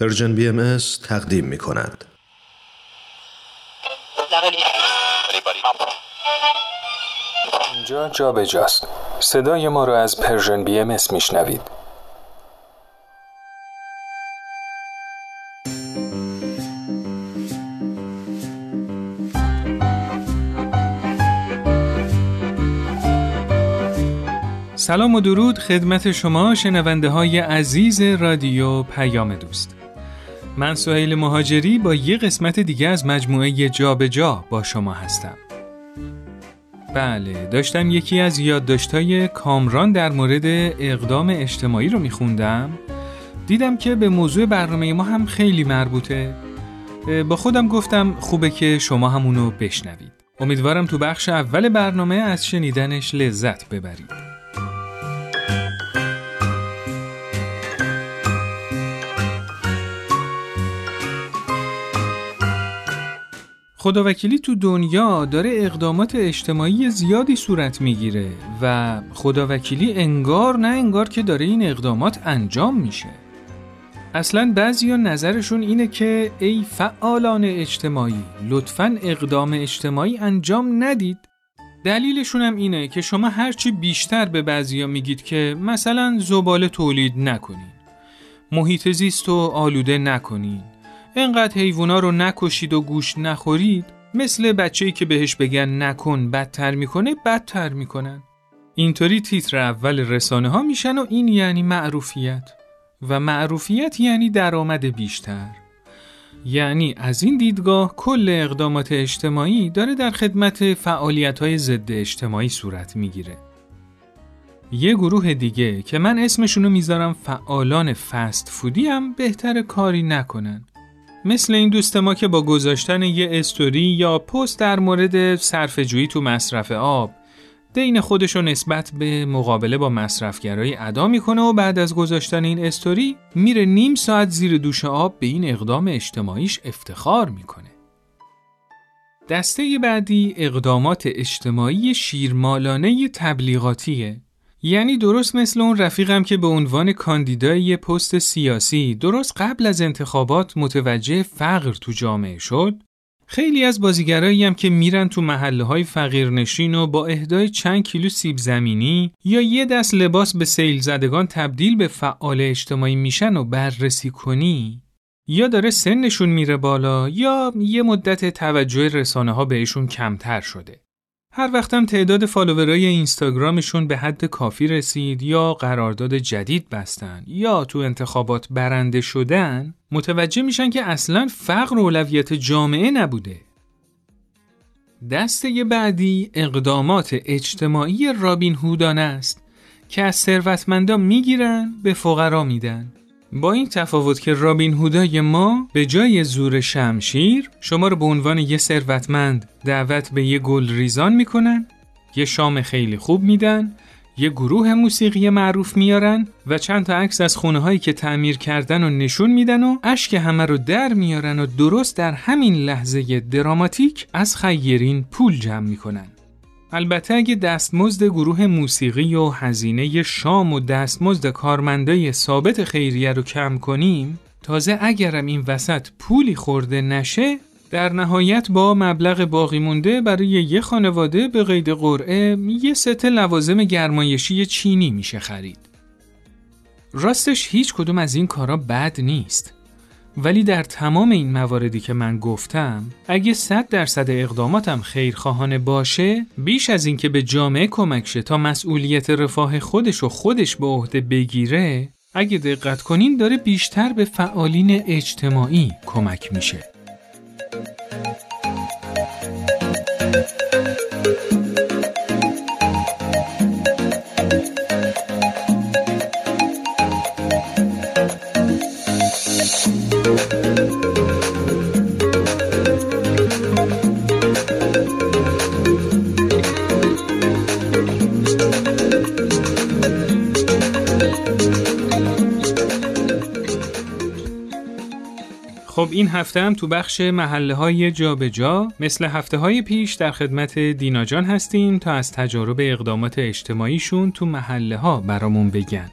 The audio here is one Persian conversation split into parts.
Persian BMS تقدیم می کند. اینجا جا به جاست. صدای ما را از Persian BMS میشنوید. سلام و درود خدمت شما شنونده های عزیز رادیو پیام دوست. من سهیل مهاجری با یه قسمت دیگه از مجموعه جا به جا با شما هستم. بله داشتم یکی از یادداشت‌های کامران در مورد اقدام اجتماعی رو میخوندم. دیدم که به موضوع برنامه ما هم خیلی مربوطه. با خودم گفتم خوبه که شما همونو بشنوید. امیدوارم تو بخش اول برنامه از شنیدنش لذت ببرید. خداوکیلی تو دنیا داره اقدامات اجتماعی زیادی صورت می‌گیره و خداوکیلی انگار نه انگار که داره این اقدامات انجام میشه. اصلا بعضی نظرشون اینه که ای فعالان اجتماعی لطفا اقدام اجتماعی انجام ندید. دلیلشون هم اینه که شما هرچی بیشتر به بعضیا میگید که مثلا زباله تولید نکنین. محیط زیست و آلوده نکنین. انقدر حیوونا رو نکشید و گوش نخورید مثل بچه‌ای که بهش بگن نکن بدتر می‌کنه بدتر می‌کنن. اینطوری تیتر اول رسانه ها میشن و این یعنی معروفیت. و معروفیت یعنی درآمد بیشتر. یعنی از این دیدگاه کل اقدامات اجتماعی داره در خدمت فعالیت های ضد اجتماعی صورت می‌گیره. یه گروه دیگه که من اسمشونو می‌ذارم فعالان فست فودی هم بهتر کاری نکنن. مثل این دوست ما که با گذاشتن یه استوری یا پست در مورد صرفه‌جویی تو مصرف آب دین خودش رو نسبت به مقابله با مصرفگرایی ادا می‌کنه و بعد از گذاشتن این استوری میره نیم ساعت زیر دوش آب به این اقدام اجتماعیش افتخار می‌کنه. دسته بعدی اقدامات اجتماعی شیرمالانه تبلیغاتیه یعنی درست مثل اون رفیقم که به عنوان کاندیدای یه پست سیاسی درست قبل از انتخابات متوجه فقر تو جامعه شد خیلی از بازیگرایی هم که میرن تو محله های فقیرنشین و با اهدای چند کیلو سیب زمینی یا یه دست لباس به سیل زدگان تبدیل به فعال اجتماعی میشن و بررسی کنی یا داره سنشون میره بالا یا یه مدت توجه رسانه ها بهشون کمتر شده. هر وقتم تعداد فالوورای اینستاگرامشون به حد کافی رسید یا قرارداد جدید بستن یا تو انتخابات برنده شدن متوجه میشن که اصلا فقر اولویت جامعه نبوده. دسته بعدی اقدامات اجتماعی رابین هودانه است که از ثروتمندان می‌گیرن به فقرا میدن. با این تفاوت که رابین هودای ما به جای زور شمشیر شما رو به عنوان یه ثروتمند دعوت به یه گل ریزان می‌کنن یه شام خیلی خوب میدن یه گروه موسیقی معروف میارن و چند تا عکس از خونه هایی که تعمیر کردن و نشون میدن و اشک همه رو در میارن و درست در همین لحظه دراماتیک از خیرین پول جمع می‌کنن. البته اگه دستمزد گروه موسیقی و هزینه شام و دستمزد کارمندای ثابت خیریه رو کم کنیم تازه اگرم این وسط پولی خورده نشه در نهایت با مبلغ باقی مونده برای یه خانواده به قید قرعه یه ست لوازم گرمایشی چینی میشه خرید. راستش هیچ کدوم از این کارا بد نیست. ولی در تمام این مواردی که من گفتم اگه 100 درصد اقداماتم خیرخواهانه باشه بیش از اینکه به جامعه کمک شه تا مسئولیت رفاه خودش و خودش به عهده بگیره اگه دقت کنین داره بیشتر به فعالین اجتماعی کمک میشه. خب این هفته هم تو بخش محله های جا به جا مثل هفته های پیش در خدمت دینا جان هستیم تا از تجارب اقدامات اجتماعیشون تو محله ها برامون بگن.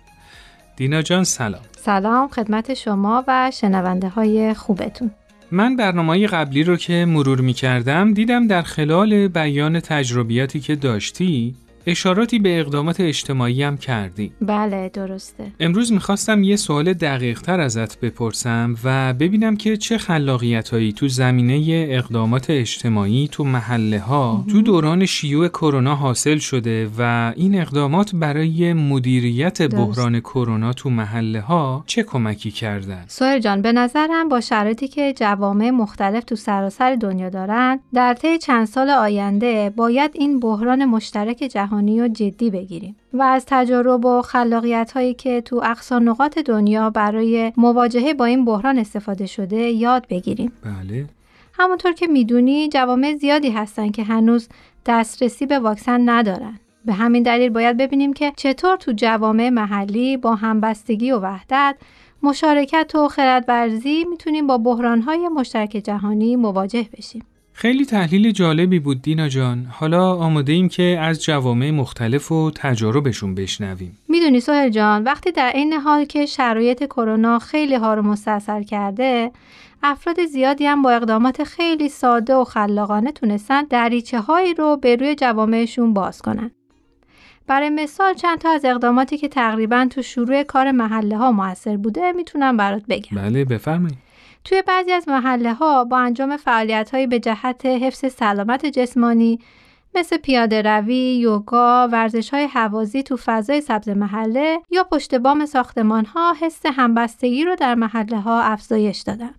دینا جان سلام سلام خدمت شما و شنونده های خوبتون من برنامه قبلی رو که مرور می کردم دیدم در خلال بیان تجربیاتی که داشتی اشاراتی به اقدامات اجتماعی هم کردی بله درسته. امروز می‌خواستم یه سوال دقیق تر ازت بپرسم و ببینم که چه خلاقیت هایی تو زمینه اقدامات اجتماعی تو محله ها تو دوران شیوع کرونا حاصل شده و این اقدامات برای مدیریت بحران کرونا تو محله ها چه کمکی کردن؟ سوهر جان به نظرم با شرایطی که جوامع مختلف تو سراسر دنیا دارن در طی چند سال آینده باید این بحران مشترک جهان جهانی و جدی بگیریم و از تجارب و خلاقیت هایی که تو اقصا نقاط دنیا برای مواجهه با این بحران استفاده شده یاد بگیریم. بله. همونطور که می‌دونی جوامع زیادی هستن که هنوز دسترسی به واکسن ندارن. به همین دلیل باید ببینیم که چطور تو جوامع محلی با همبستگی و وحدت مشارکت و خردورزی می‌تونیم با بحرانهای مشترک جهانی مواجه بشیم. خیلی تحلیل جالبی بود دینا جان. حالا آماده ایم که از جوامع مختلف و تجاربشون بشنویم. می‌دونی سهل جان وقتی در این حال که شرایط کرونا خیلی ها رو مستاصل کرده افراد زیادی هم با اقدامات خیلی ساده و خلاقانه تونستن دریچه هایی رو به روی جوامعشون باز کنن. برای مثال چند تا از اقداماتی که تقریبا تو شروع کار محله ها موثر بوده می‌تونم برات بگم. بله بفرمایید. توی بعضی از محله ها با انجام فعالیت هایی به جهت حفظ سلامت جسمانی مثل پیاده روی، یوگا، ورزش های حوازی تو فضای سبز محله یا پشت بام ساختمان ها حس همبستگی رو در محله ها افزایش دادن.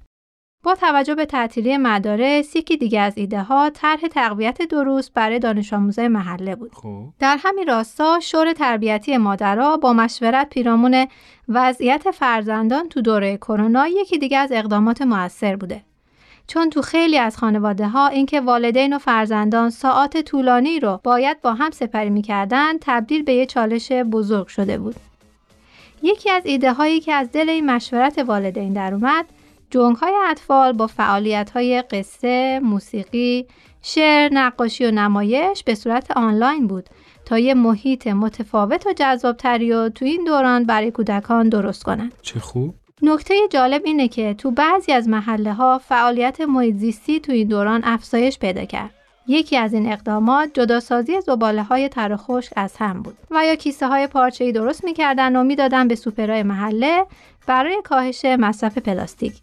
با توجه به تعطیلی مدارس یکی دیگه از ایده ها طرح تقویت دروس برای دانش آموزای محله بود. خوب. در همین راستا شور تربیتی مادرها با مشورت پیرامون وضعیت فرزندان تو دوره کرونا یکی دیگه از اقدامات موثر بوده. چون تو خیلی از خانواده ها اینکه والدین و فرزندان ساعات طولانی رو باید با هم سپری می‌کردن تبدیل به یه چالش بزرگ شده بود. یکی از ایده هایی که از دل این مشورت والدین در اومد جنگ های اطفال با فعالیت های قصه، موسیقی، شعر، نقاشی و نمایش به صورت آنلاین بود تا یه محیط متفاوت و جذابتری و تو این دوران برای کودکان درست کنند. چه خوب. نکته جالب اینه که تو بعضی از محله ها فعالیت محیط تو این دوران افزایش پیدا کرد. یکی از این اقدامات جداسازی زباله های تر خشک از هم بود و یا کیسه های پارچه ای درست می‌کردن و می‌دادن به سوپرای محله برای کاهش مصرف پلاستیک.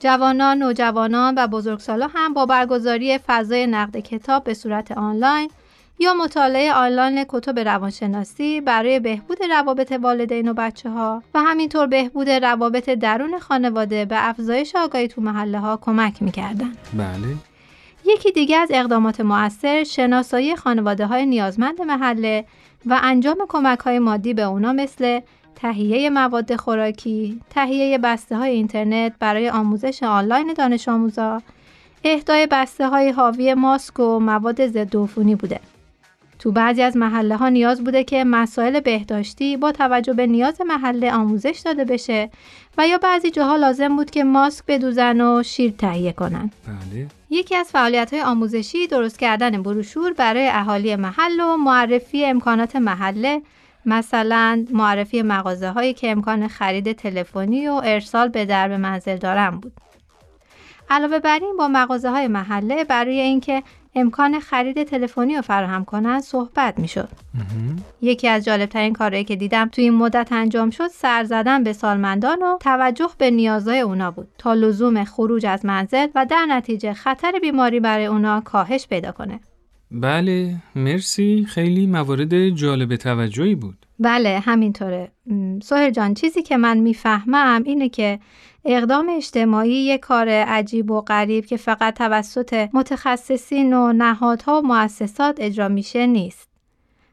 جوانان، نوجوانان و بزرگسالان هم با برگزاری فضای نقد کتاب به صورت آنلاین یا مطالعه آنلاین کتب روانشناسی برای بهبود روابط والدین و بچه ها و همینطور بهبود روابط درون خانواده به افزایش آگاهی تو محله ها کمک می‌کردن. بله. یکی دیگه از اقدامات مؤثر شناسایی خانواده های نیازمند محله و انجام کمک های مادی به اونا مثل تهیه مواد خوراکی، تهیه بسته های اینترنت برای آموزش آنلاین دانش آموزا، اهدای بسته های حاوی ماسک و مواد ضد عفونی بوده. تو بعضی از محله ها نیاز بوده که مسائل بهداشتی با توجه به نیاز محله آموزش داده بشه و یا بعضی جاها لازم بود که ماسک بدوزن و شیر تهیه کنن. بله. یکی از فعالیت های آموزشی درست کردن بروشور برای اهالی محل و معرفی امکانات محله مثلا معرفی مغازه هایی که امکان خرید تلفنی و ارسال به درب منزل دارن بود. علاوه بر این با مغازه های محله برای اینکه امکان خرید تلفنی رو فراهم کنند صحبت می‌شد. یکی از جالبترین کارهایی که دیدم توی این مدت انجام شد سر زدن به سالمندان و توجه به نیازهای اونا بود تا لزوم خروج از منزل و در نتیجه خطر بیماری برای اونا کاهش پیدا کنه. بله مرسی. خیلی موارد جالب توجهی بود. بله همینطوره. سهر جان چیزی که من می‌فهمم اینه که اقدام اجتماعی یک کار عجیب و غریب که فقط توسط متخصصین و نهادها و مؤسسات اجرا میشه نیست.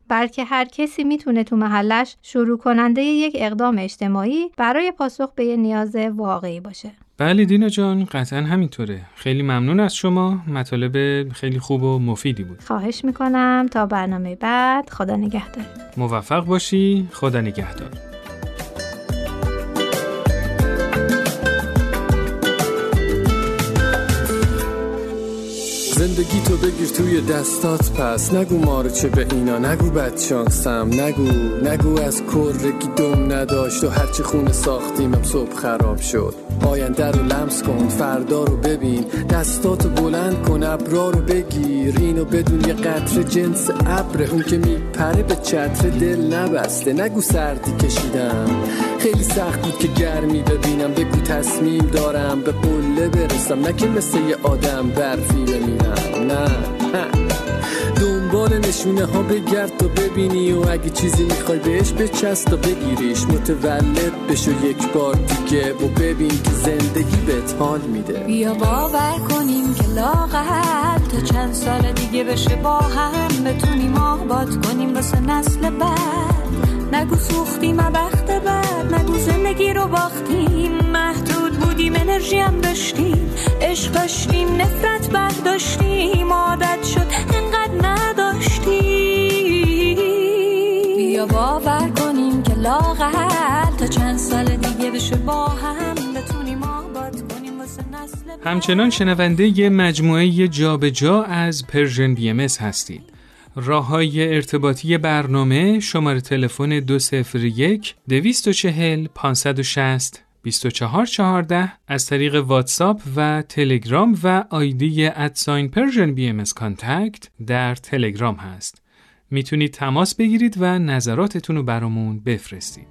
بلکه هر کسی می‌تونه تو محلش شروع کننده یک اقدام اجتماعی برای پاسخ به یه نیاز واقعی باشه. بله دینا جان قطعا همینطوره. خیلی ممنون از شما. مطالب خیلی خوب و مفیدی بود. خواهش می‌کنم. تا برنامه بعد خدا نگهدار. موفق باشی. خدا نگهدار. زندگی تو بگیر توی دستات پس. نگو مارو چه به اینا نگو بد شانسم نگو نگو از کرگی دم نداشت و هرچی خونه ساختیمم صبح خراب شد. آینده رو لمس کن فردا رو ببین. دستاتو بلند کن ابرا رو بگیر. اینو بدون یه قطر جنس ابر. اون که میپره به چتر دل نبسته. نگو سردی کشیدم. خیلی سخت بود که گرمی ببینم. بگو تصمیم دارم به قله برسم. نه که مثل یه آدم برفی ببینم نه. دنبال نشونه ها بگرد تا ببینی و اگه چیزی می‌خوای بهش بچست تا بگیریش. متولد بشو یک بار دیگه و ببین که زندگی بهت حال میده. بیا باور کنیم که لاغل تا چند سال دیگه بشه با هم. بتونیم آباد کنیم واسه نسل بعد. نگو سوختیم بخت بعد. نگو زندگی رو باختیم. محدود بودیم انرژی هم داشتیم عشق داشتیم نفرت برداشتیم عادت شد انقدر نداشتیم بیا باور کنیم که لاغل تا چند سال دیگه بشه با هم بتونیم آباد کنیم واسه نسل. همچنان شنونده ی مجموعه جابجا جا از پرژن بی ام هستید. راه های ارتباطی برنامه شماره تلفن 201 240 560 2414 از طریق واتساپ و تلگرام و آیدی at sign Persian BM contact در تلگرام هست. می‌تونید تماس بگیرید و نظراتتون رو برامون بفرستید.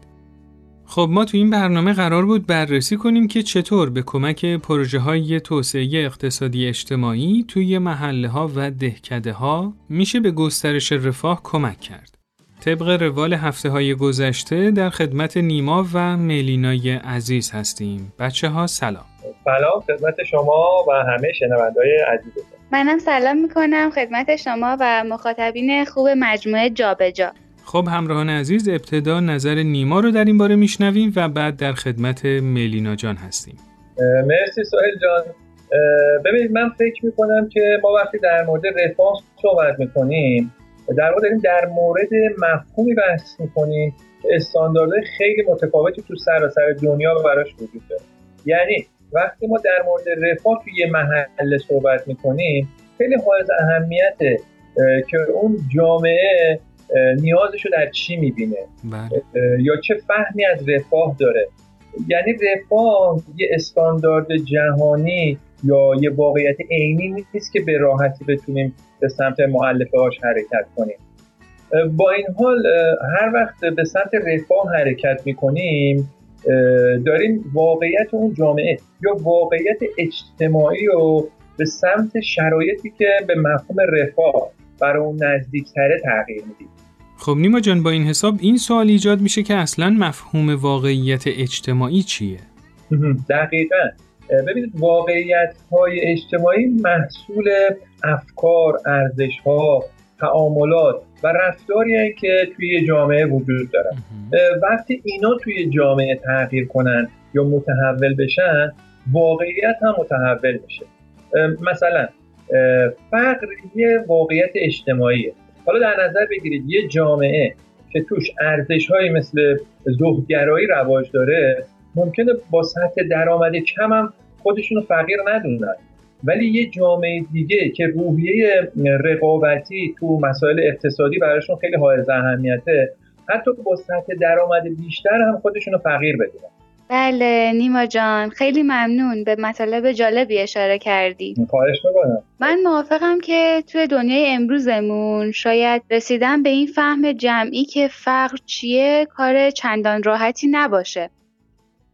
خب ما تو این برنامه قرار بود بررسی کنیم که چطور به کمک پروژه های توسعه اقتصادی اجتماعی توی محله ها و دهکده ها میشه به گسترش رفاه کمک کرد. طبق روال هفته های گذشته در خدمت نیما و ملینای عزیز هستیم. بچه ها سلام. سلام خدمت شما و همه شنوندهای عزیزتون منم سلام می‌کنم خدمت شما و مخاطبین خوب مجموعه جابجا خب همراهان عزیز ابتدا نظر نیما رو در این باره میشنویم و بعد در خدمت ملینا جان هستیم. مرسی سوهل جان ببینید من فکر می‌کنم که ما وقتی در مورد رفاه صحبت می‌کنیم در واقع داریم در مورد مفهومی بحث می‌کنیم. که استانداردهای خیلی متفاوتی تو سراسر دنیا براش وجود داره. یعنی وقتی ما در مورد رفاه توی یه محله صحبت می‌کنیم خیلی حائز اهمیته اه، که اون جامعه نیازش رو در چی می‌بینه؟ بله. یا چه فهمی از رفاه داره؟ یعنی رفاه یه استاندارد جهانی یا یه واقعیت عینی نیست که به راحتی بتونیم به سمت معلفه هاش حرکت کنیم. با این حال هر وقت به سمت رفاه حرکت می‌کنیم داریم واقعیت اون جامعه یا واقعیت اجتماعی رو به سمت شرایطی که به مفهوم رفاه برای اون نزدیکتره تغییر میدیم. خب نیما جان با این حساب این سوال ایجاد میشه که اصلا مفهوم واقعیت اجتماعی چیه؟ دقیقا. ببینید واقعیت های اجتماعی محصول افکار، ارزش ها، تعاملات و رفتاری که توی جامعه وجود دارن وقتی اینا توی جامعه تغییر کنن یا متحول بشن واقعیت هم متحول میشه. مثلا فقر یه واقعیت اجتماعیه. حالا در نظر بگیرید یه جامعه که توش ارزش مثل زهدگرایی رواج داره ممکنه با سطح درآمد کم هم خودشون رو فقیر ندونن. ولی یه جامعه دیگه که روحیه رقابتی تو مسائل اقتصادی براشون خیلی حائز اهمیته حتی با سطح درآمد بیشتر هم خودشون رو فقیر بدونن. بله نیما جان. خیلی ممنون. به مطالب جالبی اشاره کردی. خواهش می‌کنم. من موافقم که توی دنیای امروزمون شاید رسیدن به این فهم جمعی که فقر چیه کار چندان راحتی نباشه.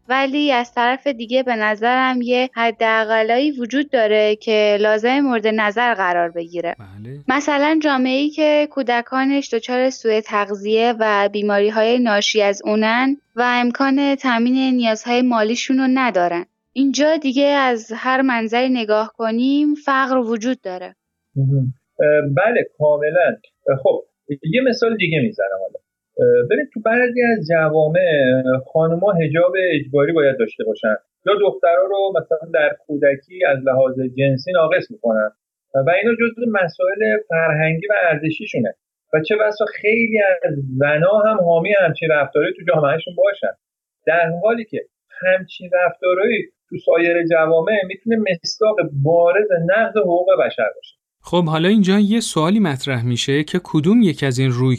ولی از طرف دیگه به نظرم یه حداقلایی وجود داره که لازم مورد نظر قرار بگیره. بله. مثلا جامعه‌ای که کودکانش دچار سوء تغذیه و بیماری های ناشی از اونن و امکان تامین نیازهای مالیشون رو ندارن. اینجا دیگه از هر منظری نگاه کنیم فقر وجود داره. بله کاملا. خب یه مثال دیگه می‌زنم حالا. ببین تو بعضی از جوامع خانوما حجاب اجباری باید داشته باشن. یا دخترها رو مثلا در کودکی از لحاظ جنسی ناقص می‌کنن. و اینا جزو مسائل فرهنگی و ارزشیشونه. و چه بسا خیلی از زنا هم حامی همچین رفتاری تو جامعهشون باشن. در حالی که همچین رفتارهایی تو سایر جوامع می‌تونه مصداق بارز نقض حقوق بشر باشه. خب حالا اینجا یه سوالی مطرح میشه که کدوم یک از این روی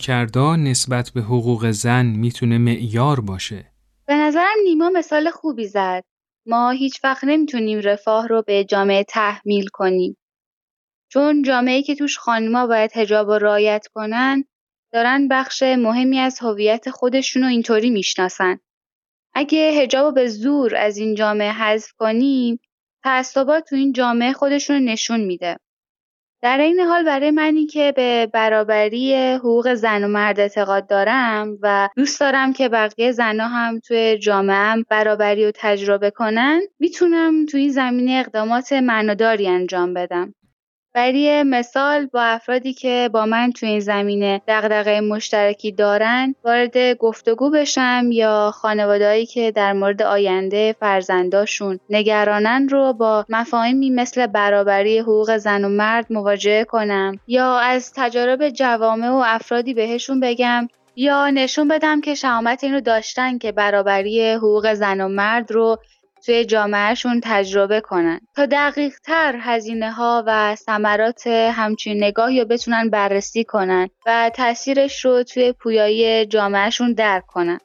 نسبت به حقوق زن می‌تونه معیار باشه؟ به نظرم نیما مثال خوبی زد. ما هیچ وقت نمی‌تونیم رفاه رو به جامعه تحمیل کنیم. چون جامعه که توش خانما باید هجاب و رایت کنن دارن بخش مهمی از هویت خودشون رو اینطوری می‌شناسن. اگه هجاب به زور از این جامعه حذف کنیم تعصبات تو این جامعه خودشون نشون میده. در این حال برای منی که به برابری حقوق زن و مرد اعتقاد دارم و دوست دارم که بقیه زنها هم توی جامعه برابری رو تجربه کنن می‌تونم توی این زمینه اقدامات معناداری انجام بدم. برای مثال با افرادی که با من تو این زمینه دغدغه مشترکی دارن وارد گفتگو بشم یا خانوادهایی که در مورد آینده فرزنداشون نگرانن رو با مفاهیمی مثل برابری حقوق زن و مرد مواجهه کنم یا از تجارب جوامع و افرادی بهشون بگم یا نشون بدم که شهامت این رو داشتن که برابری حقوق زن و مرد رو توی جامعهشون تجربه کنن. تا دقیق تر هزینه ها و ثمرات همچین نگاهی رو بتونن بررسی کنن و تاثیرش رو توی پویایی جامعهشون درک کنن.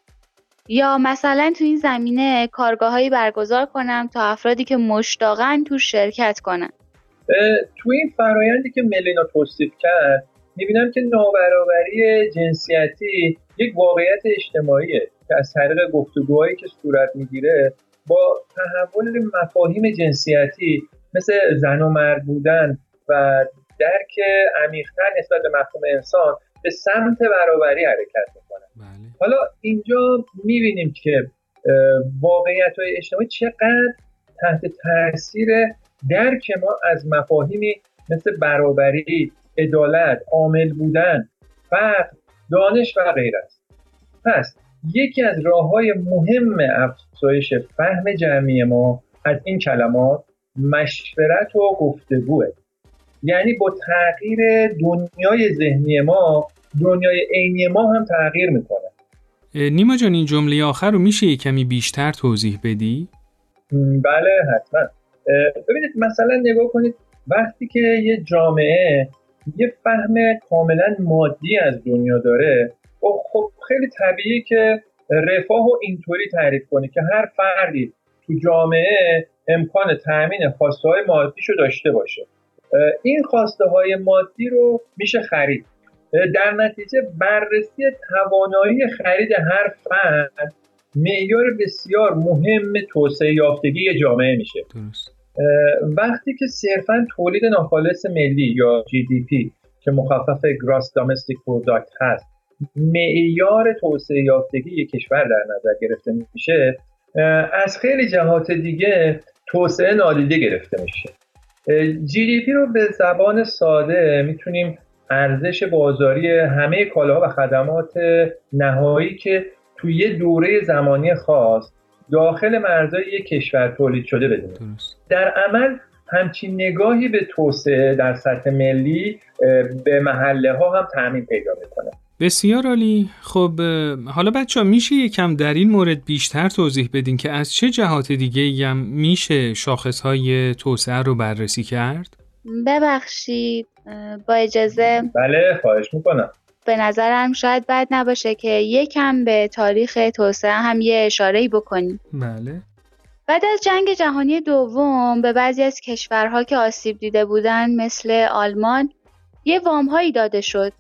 یا مثلا تو این زمینه کارگاههایی برگزار کنم تا افرادی که مشتاقن تو شرکت کنن. تو این فرایندی که ملینا توصیف کرد می‌بینم که نابرابری جنسیتی یک واقعیت اجتماعیه که از طریق گفتگوهایی که صورت می‌گیره با تحول مفاهیم جنسیتی مثل زن و مرد بودن و درک عمیقتر نسبت به مفهوم انسان به سمت برابری حرکت می‌کنن بله. حالا اینجا می‌بینیم که واقعیت های اجتماعی چقدر تحت تاثیر درک ما از مفاهیمی مثل برابری عدالت عامل بودن فقر دانش و غیره است پس یکی از راه های مهم افزایش فهم جمعی ما از این کلمات مشورت و گفتگوه. یعنی با تغییر دنیای ذهنی ما دنیای عینی ما هم تغییر می‌کنه. نیما جان این جمله آخر رو میشه یه کمی بیشتر توضیح بدی؟ بله حتما. ببینید مثلا نگاه کنید وقتی که یه جامعه یه فهم کاملا مادی از دنیا داره خب, خب خیلی طبیعی که رفاه و اینطوری تعریف کنه که هر فردی تو جامعه امکان تأمین خواسته های مادیشو داشته باشه. این خواسته های مادی رو میشه خرید. در نتیجه بررسی توانایی خرید هر فرد معیار بسیار مهم توسعه یافتگی جامعه میشه. وقتی که صرفا تولید ناخالص ملی یا GDP که مخفف Gross Domestic Product هست معیار توسعه یافتگی یک کشور در نظر گرفته میشه از خیلی جهات دیگه توسعه نادیده گرفته میشه. جی دی پی رو به زبان ساده می‌تونیم ارزش بازاری همه کالاها و خدمات نهایی که توی یه دوره زمانی خاص داخل مرزهای یک کشور تولید شده بدونیم در عمل همچین نگاهی به توسعه در سطح ملی به محله ها هم تعمین پیدا می‌کنه. بسیار عالی. خب حالا بچه ها میشه یکم در این مورد بیشتر توضیح بدین که از چه جهات دیگه هم میشه شاخص های توسعه رو بررسی کرد؟ ببخشید با اجازه. بله خواهش می‌کنم. به نظرم شاید بد نباشه که یکم به تاریخ توسعه هم یه اشاره بکنیم. بله. بعد از جنگ جهانی دوم به بعضی از کشورها که آسیب دیده بودن مثل آلمان یه وامهایی داده شد.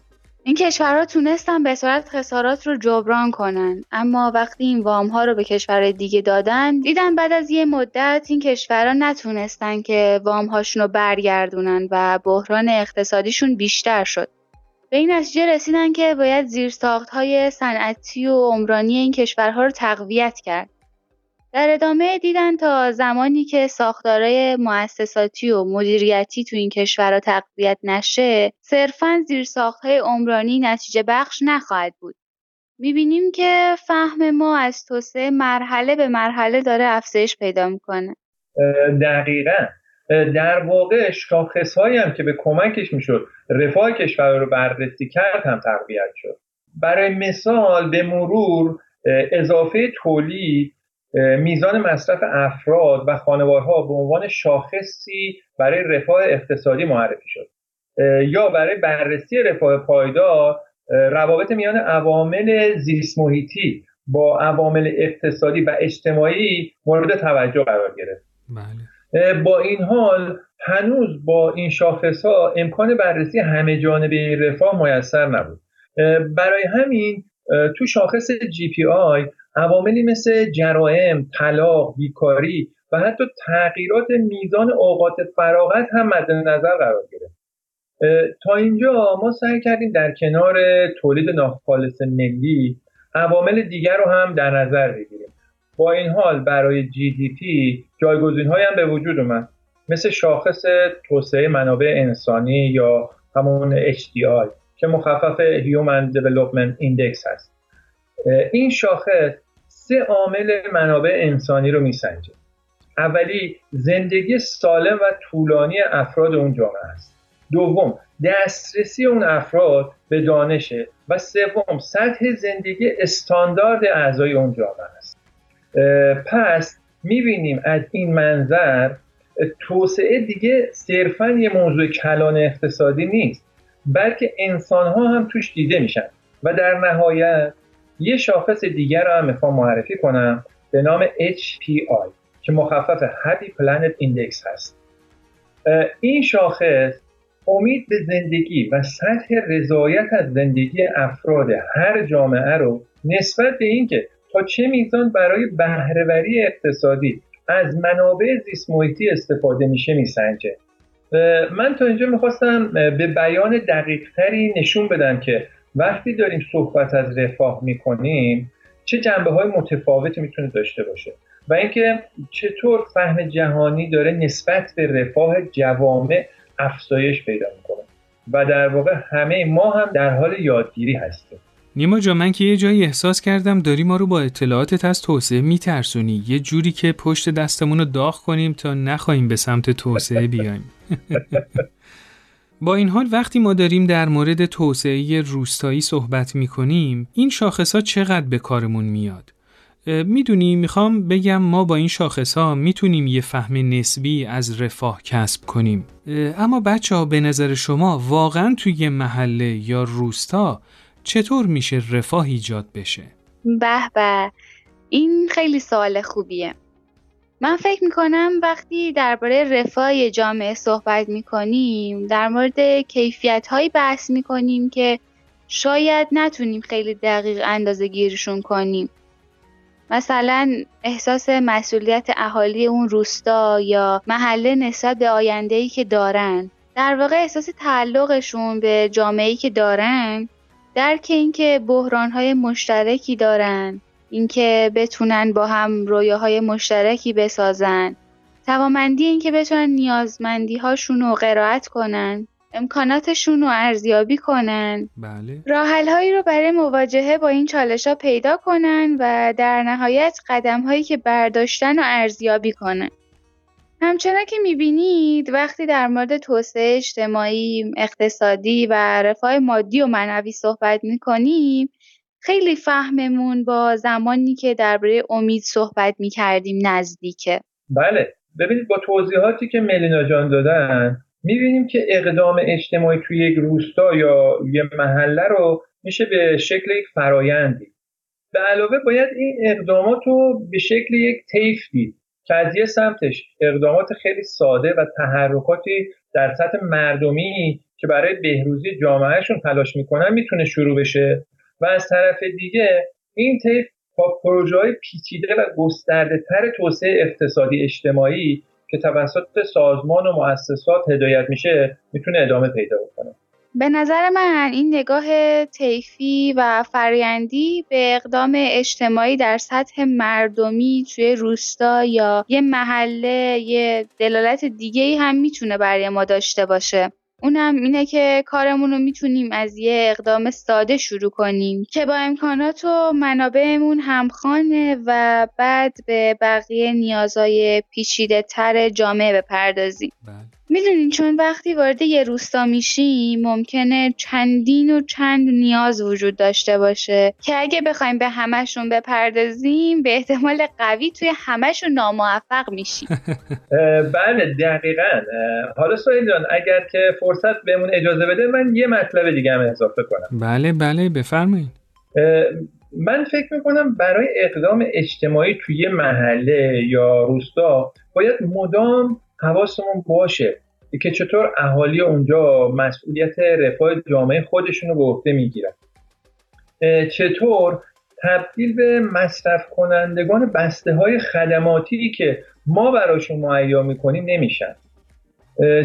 این کشورها تونستن به صورت خسارات رو جبران کنن. اما وقتی این وام ها رو به کشور دیگه دادن دیدن بعد از یه مدت این کشورها نتونستن که وام هاشون رو برگردونن و بحران اقتصادیشون بیشتر شد. به این نتیجه رسیدن که باید زیرساخت های صنعتی و عمرانی این کشورها رو تقویت کرد. در ادامه دیدن تا زمانی که ساختارهای مؤسساتی و مدیریتی تو این کشورها تقویت نشه صرفا زیرساختهای عمرانی نتیجه بخش نخواهد بود. می‌بینیم که فهم ما از توسعه مرحله به مرحله داره افزایش پیدا می‌کنه. دقیقا. در واقع شاخص هم که به کمکش می‌شد رفاه کشور رو بررسی کرد هم تقویت شد. برای مثال به مرور اضافه تولید میزان مصرف افراد و خانوارها به عنوان شاخصی برای رفاه اقتصادی معرفی شد. یا برای بررسی رفاه پایدار روابط میان عوامل زیست محیطی با عوامل اقتصادی و اجتماعی مورد توجه قرار گرفت. بله. با این حال هنوز با این شاخص ها امکان بررسی همه جانبه رفاه میسر نبود. برای همین تو شاخص GPI عواملی مثل جرائم، طلاق، بیکاری و حتی تغییرات میزان اوقات فراغت هم مد نظر قرار گرفت. تا اینجا ما سعی کردیم در کنار تولید ناخالص ملی عوامل دیگر رو هم در نظر بگیریم. با این حال برای پی جایگزین هم به وجود اومد. مثل شاخص توسعه منابع انسانی یا همون HDI که مخفف Human Development Index هست. این شاخص سه عامل منابع انسانی رو میسنجه. اولی زندگی سالم و طولانی افراد اون جامعه است. دوم دسترسی اون افراد به دانشه. و سوم سطح زندگی استاندارد اعضای اون جامعه است. پس می‌بینیم از این منظر توسعه دیگه صرفا یه موضوع کلان اقتصادی نیست بلکه انسان ها هم توش دیده میشن. و در نهایت یه شاخص دیگر رو هم می‌خوام معرفی کنم. به نام HPI که مخفف Happy Planet Index هست. این شاخص امید به زندگی و سطح رضایت از زندگی افراد هر جامعه رو نسبت به اینکه تا چه میزان برای بهرهوری اقتصادی از منابع زیست محیطی استفاده میشه میسنجه. من تا اینجا می‌خواستم به بیان دقیقتری نشون بدم که وقتی داریم صحبت از رفاه می‌کنیم چه جنبه های متفاوتی می‌تونه داشته باشه؟ و اینکه چطور فهم جهانی داره نسبت به رفاه جوامع افزایش پیدا می‌کنه. و در واقع همه ما هم در حال یادگیری هستیم. نیما جا من که یه جایی احساس کردم داری ما رو با اطلاعاتت از توسعه میترسونی. یه جوری که پشت دستمون رو داغ کنیم تا نخواهیم به سمت توسعه بیایم. با این حال وقتی ما داریم در مورد توسعه روستایی صحبت می کنیم این شاخص ها چقدر به کارمون میاد؟ می‌دونی می‌خوام بگم ما با این شاخص ها می‌تونیم یه فهم نسبی از رفاه کسب کنیم. اما بچه ها به نظر شما واقعا توی محله یا روستا چطور میشه رفاه ایجاد بشه؟ به به. این خیلی سوال خوبیه. من فکر می‌کنم وقتی درباره رفاه جامعه صحبت می‌کنیم در مورد کیفیت هایی بحث می‌کنیم که شاید نتونیم خیلی دقیق اندازه گیرشون کنیم. مثلا احساس مسئولیت اهالی اون روستا یا محله نسبت به آینده‌ای که دارن. در واقع احساس تعلقشون به جامعه‌ای که دارن درک اینکه بحرانهای مشترکی دارن. اینکه بتونن با هم رویاهای مشترکی بسازن. توامندی اینکه بتونن نیازمندی هاشون رو قرائت کنن امکاناتشون رو ارزیابی کنن. بله. راحل هایی رو برای مواجهه با این چالش ها پیدا کنن و در نهایت قدم هایی که برداشتن و ارزیابی کنن. همچنان که می‌بینید وقتی در مورد توسعه اجتماعی، اقتصادی و رفاه مادی و معنوی صحبت می‌کنیم خیلی فهممون با زمانی که درباره امید صحبت می‌کردیم نزدیکه. بله. ببینید با توضیحاتی که ملینا جان دادن می‌بینیم که اقدام اجتماعی توی یک روستا یا یه محله رو میشه به شکل یک فرایندی. به علاوه باید این اقدامات رو به شکل یک طیف دید که از یه سمتش اقدامات خیلی ساده و تحرکاتی در سطح مردمی که برای بهروزی جامعهشون تلاش می‌کنن می‌تونه شروع بشه. و از طرف دیگه این طیف با پروژه های پیچیده و گسترده تر توسعه اقتصادی اجتماعی که توسط سازمان و مؤسسات هدایت میشه می‌تونه ادامه پیدا بکنه. به نظر من این نگاه طیفی و فریندی به اقدام اجتماعی در سطح مردمی توی روستا یا یه محله یه دلالت دیگه هم می‌تونه برای ما داشته باشه. اونم اینه که کارمون رو می‌تونیم از یه اقدام ساده شروع کنیم که با امکانات و منابعمون همخانه و بعد به بقیه نیازهای پیچیده تر جامعه بپردازیم. بله. می‌دونین چون وقتی وارد یه روستا میشیم ممکنه چندین و چند نیاز وجود داشته باشه که اگه بخوایم به همشون بپردازیم به احتمال قوی توی همشون ناموفق میشیم. بله دقیقا. حالا سویل جان اگر که فرصت بهمون اجازه بده من یه مطلب دیگه هم اضافه کنم. بله بله بفرمایید من فکر می‌کنم برای اقدام اجتماعی توی محله یا روستا باید مدام حواسمون باشه. که چطور اهالی اونجا مسئولیت رفاه جامعه خودشون رو به عهده می‌گیرن. چطور تبدیل به مصرف کنندگان بسته های خدماتی که ما براشون معیا می‌کنیم نمیشن.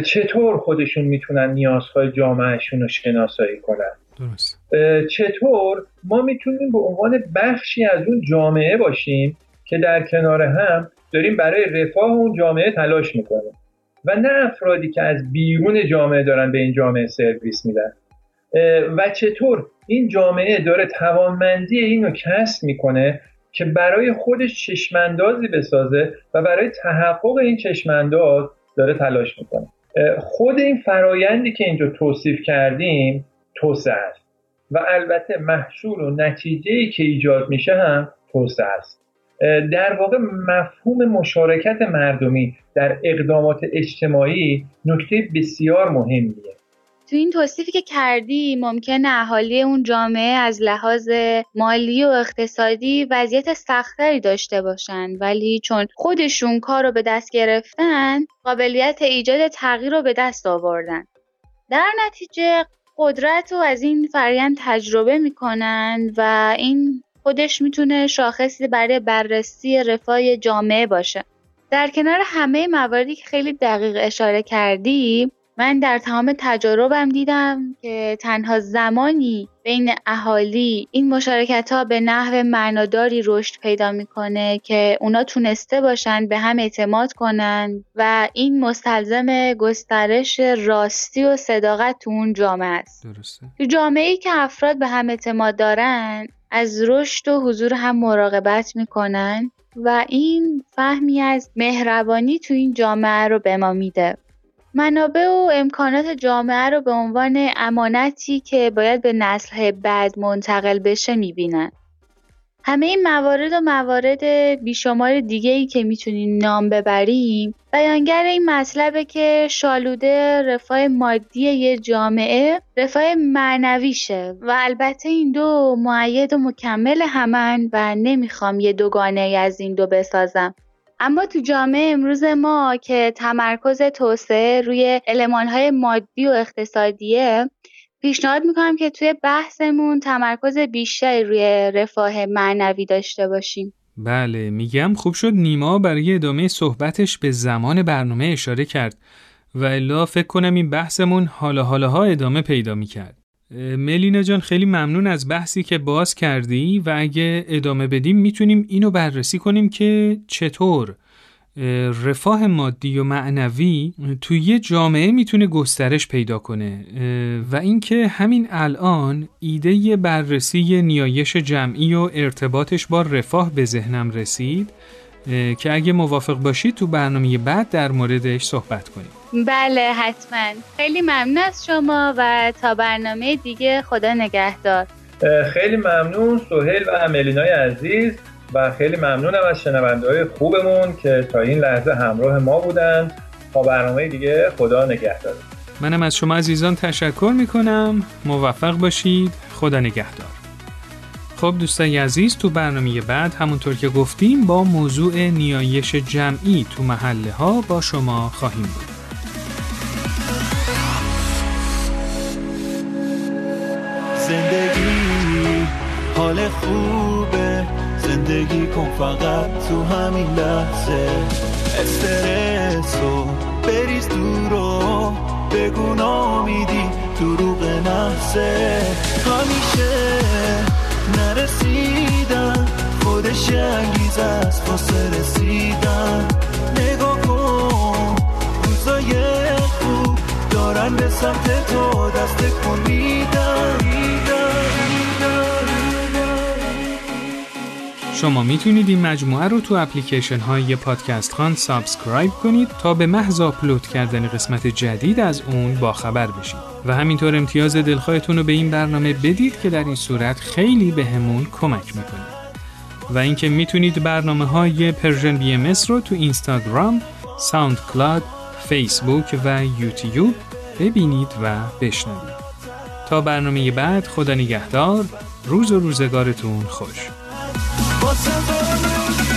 چطور خودشون می‌تونن نیازهای جامعهشون رو شناسایی کنن؟ درست. چطور ما می‌تونیم به عنوان بخشی از اون جامعه باشیم که در کنار هم داریم برای رفاه اون جامعه تلاش می‌کنیم؟ و نه افرادی که از بیرون جامعه دارن به این جامعه سرویس میدن. و چطور؟ این جامعه داره توانمندی اینو کسب می‌کنه که برای خودش چشماندازی بسازه و برای تحقق این چشمانداز داره تلاش می‌کنه. خود این فرایندی که اینجا توصیف کردیم توسعه است. و البته محصول و نتیجه که ایجاد میشه هم توسعه است. در واقع مفهوم مشارکت مردمی در اقدامات اجتماعی نکته بسیار مهمیه. تو این توصیفی که کردی ممکن اهالی اون جامعه از لحاظ مالی و اقتصادی وضعیت سختری داشته باشن ولی چون خودشون کار رو به دست گرفتن قابلیت ایجاد تغییر رو به دست آوردن. در نتیجه قدرت رو از این فرایند تجربه می‌کنن و این خودش می‌تونه شاخصی برای بررسی رفاه جامعه باشه در کنار همه مواردی که خیلی دقیق اشاره کردی من در تمام تجاربم دیدم که تنها زمانی بین اهالی این مشارکت ها به نحو معناداری رشد پیدا می‌کنه که اونا تونسته باشن به هم اعتماد کنن و این مستلزم گسترش راستی و صداقت تو اون جامعه است درسته. تو جامعه ای که افراد به هم اعتماد دارن از رشد و حضور هم مراقبت می‌کنن و این فهمی از مهربانی تو این جامعه رو به ما میده منابع و امکانات جامعه رو به عنوان امانتی که باید به نسل بعد منتقل بشه می‌بینن. همه این موارد و موارد بیشمار دیگه ای که می‌تونیم نام ببریم بیانگر این مطلبه که شالوده رفاه مادی یه جامعه رفاه معنویشه و البته این دو معید و مکمل همن و نمی‌خوام یه دوگانه از این دو بسازم. اما تو جامعه امروز ما که تمرکز توسعه روی المانهای مادی و اقتصادیه پیشنهاد می‌کنم که توی بحثمون تمرکز بیشتری روی رفاه معنوی داشته باشیم. بله میگم خوب شد نیما برای ادامه صحبتش به زمان برنامه اشاره کرد و الا فکر کنم این بحثمون حالا حالاها ادامه پیدا می‌کرد. ملینا جان خیلی ممنون از بحثی که باز کردی و اگه ادامه بدیم می‌تونیم اینو بررسی کنیم که چطور رفاه مادی و معنوی توی یه جامعه می‌تونه گسترش پیدا کنه و اینکه همین الان ایده بررسی نیایش جمعی و ارتباطش با رفاه به ذهنم رسید که اگه موافق باشید تو برنامه بعد در موردش صحبت کنیم. بله حتما. خیلی ممنون از شما و تا برنامه دیگه خدا نگهدار. خیلی ممنون سهیل و ملینای عزیز. و خیلی ممنونم از شنونده های خوبمون که تا این لحظه همراه ما بودن. تا برنامه دیگه خدا نگهدار. منم از شما عزیزان تشکر می‌کنم. موفق باشید. خدا نگهدار. خب دوستای عزیز تو برنامه بعد همونطور که گفتیم با موضوع نیایش جمعی تو محله ها با شما خواهیم بود. زندگی حال خوبه. زندگی کن فقط تو همین لحظه. استرسو بریز دورو بگو نامیدی دروغ نحسه همیشه نرسیدن خودش انگیز است واسه رسیدن. نگاه کن روزای خوب دارن به سمت تو دست تکون میدن شما می‌تونید این مجموعه رو تو اپلیکیشن های پادکست خوان subscribe کنید تا به محض آپلود کردن قسمت جدید از اون باخبر بشید. و همینطور امتیاز دلخواهتون رو به این برنامه بدید که در این صورت خیلی بهمون کمک می‌کنید و اینکه می‌تونید برنامه های Persian BM رو تو اینستاگرام، SoundCloud، فیسبوک و یوتیوب ببینید و بشنوید. تا برنامه بعد خدا نگهدار روز و روزگارتون خوش. واسه